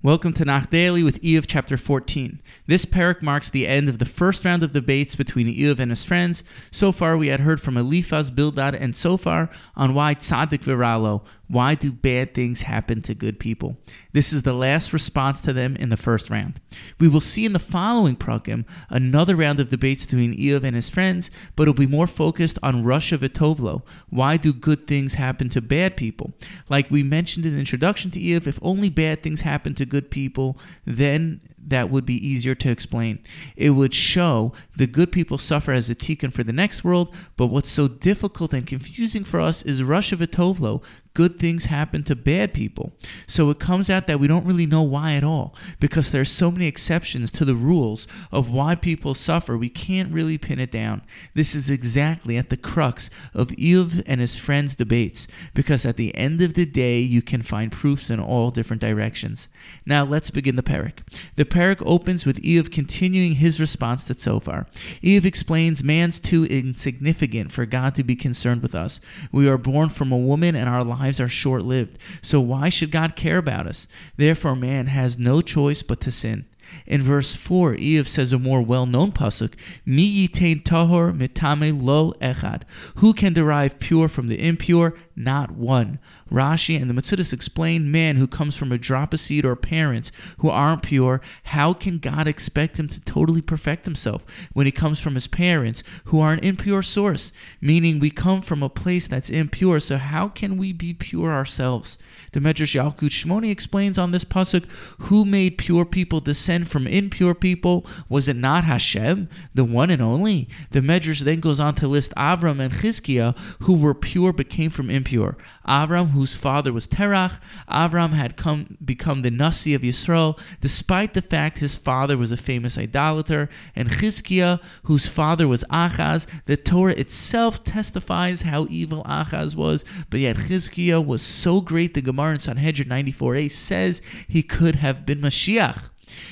Welcome to Nach Daily with Eov chapter 14. This parak marks the end of the first round of debates between Eov and his friends. So far, we had heard from Eliphaz, Bildad, and Zophar on why tzaddik v'ra lo, why do bad things happen to good people. This is the last response to them in the first round. We will see in the following prakim another round of debates between Eov and his friends, but it'll be more focused on rasha v'tov lo. Why do good things happen to bad people? Like we mentioned in the introduction to Eov, if only bad things happen to good people, then that would be easier to explain. It would show the good people suffer as a tikkun for the next world, but what's so difficult and confusing for us is rasha v'tov lo. Good things happen to bad people. So it comes out that we don't really know why at all, because there are so many exceptions to the rules of why people suffer, we can't really pin it down. This is exactly at the crux of Eov and his friends' debates, because at the end of the day, you can find proofs in all different directions. Now let's begin the parak. The opens with Eov continuing his response to Zophar. Eov explains man's too insignificant for God to be concerned with us. We are born from a woman and our lives are short lived. So why should God care about us? Therefore, man has no choice but to sin. In verse 4, Eov says a more well known pasuk, Mi yitain tahor mitame lo echad. Who can derive pure from the impure? Not one. Rashi and the Metzudas explain man who comes from a drop of seed or parents who aren't pure, how can God expect him to totally perfect himself when he comes from his parents who are an impure source? Meaning we come from a place that's impure, so how can we be pure ourselves? The Medrash Yalkut Shimoni explains on this pasuk, who made pure people descend from impure people? Was it not Hashem, the one and only? The Medrash then goes on to list Avram and Chizkiah, who were pure but came from impure. Avram, whose father was Terach, Avram had come become the Nasi of Yisrael, despite the fact his father was a famous idolater, and Chizkiah, whose father was Achaz. The Torah itself testifies how evil Achaz was, but yet Chizkiah was so great. The Gemara in Sanhedrin 94a says he could have been Mashiach.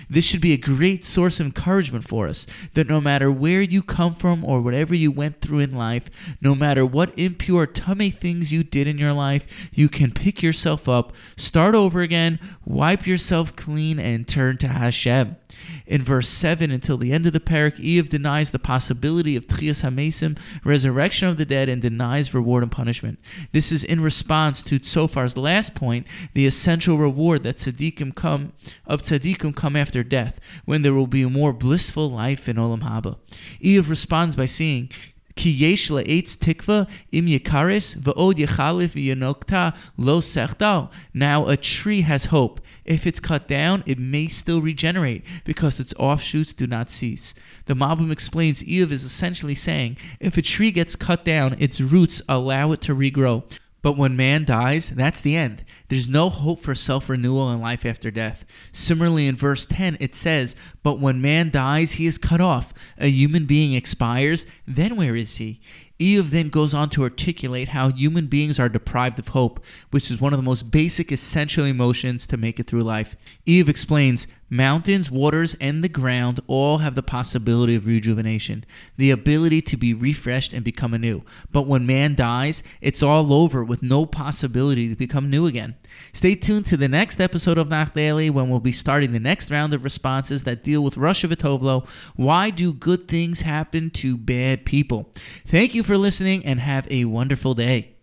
This should be a great source of encouragement for us that no matter where you come from or whatever you went through in life, no matter what impure, tummy things you did in your life, you can pick yourself up, start over again, wipe yourself clean, and turn to Hashem. In verse 7 until the end of the parak, Eov denies the possibility of Tchias HaMesim, resurrection of the dead, and denies reward and punishment. This is in response to Zophar's last point, the essential reward that tzaddikim come of tzaddikim come after death, when there will be a more blissful life in Olam Haba. Eov responds by saying, Ki yesh le'etz tikva im yikaris v'od yechalif v'yanokta lo sechdal. Now a tree has hope. If it's cut down, it may still regenerate because its offshoots do not cease. The Malbim explains Eov is essentially saying if a tree gets cut down, its roots allow it to regrow. But when man dies, that's the end. There's no hope for self renewal in life after death. Similarly, in verse 10, it says, But when man dies, he is cut off. A human being expires, then where is he? Eov then goes on to articulate how human beings are deprived of hope, which is one of the most basic essential emotions to make it through life. Eov explains mountains, waters, and the ground all have the possibility of rejuvenation, the ability to be refreshed and become anew. But when man dies, it's all over with no possibility to become new again. Stay tuned to the next episode of Nach Daily when we'll be starting the next round of responses that deal with rasha v'tov lo. Why do good things happen to bad people? Thank you for listening and have a wonderful day.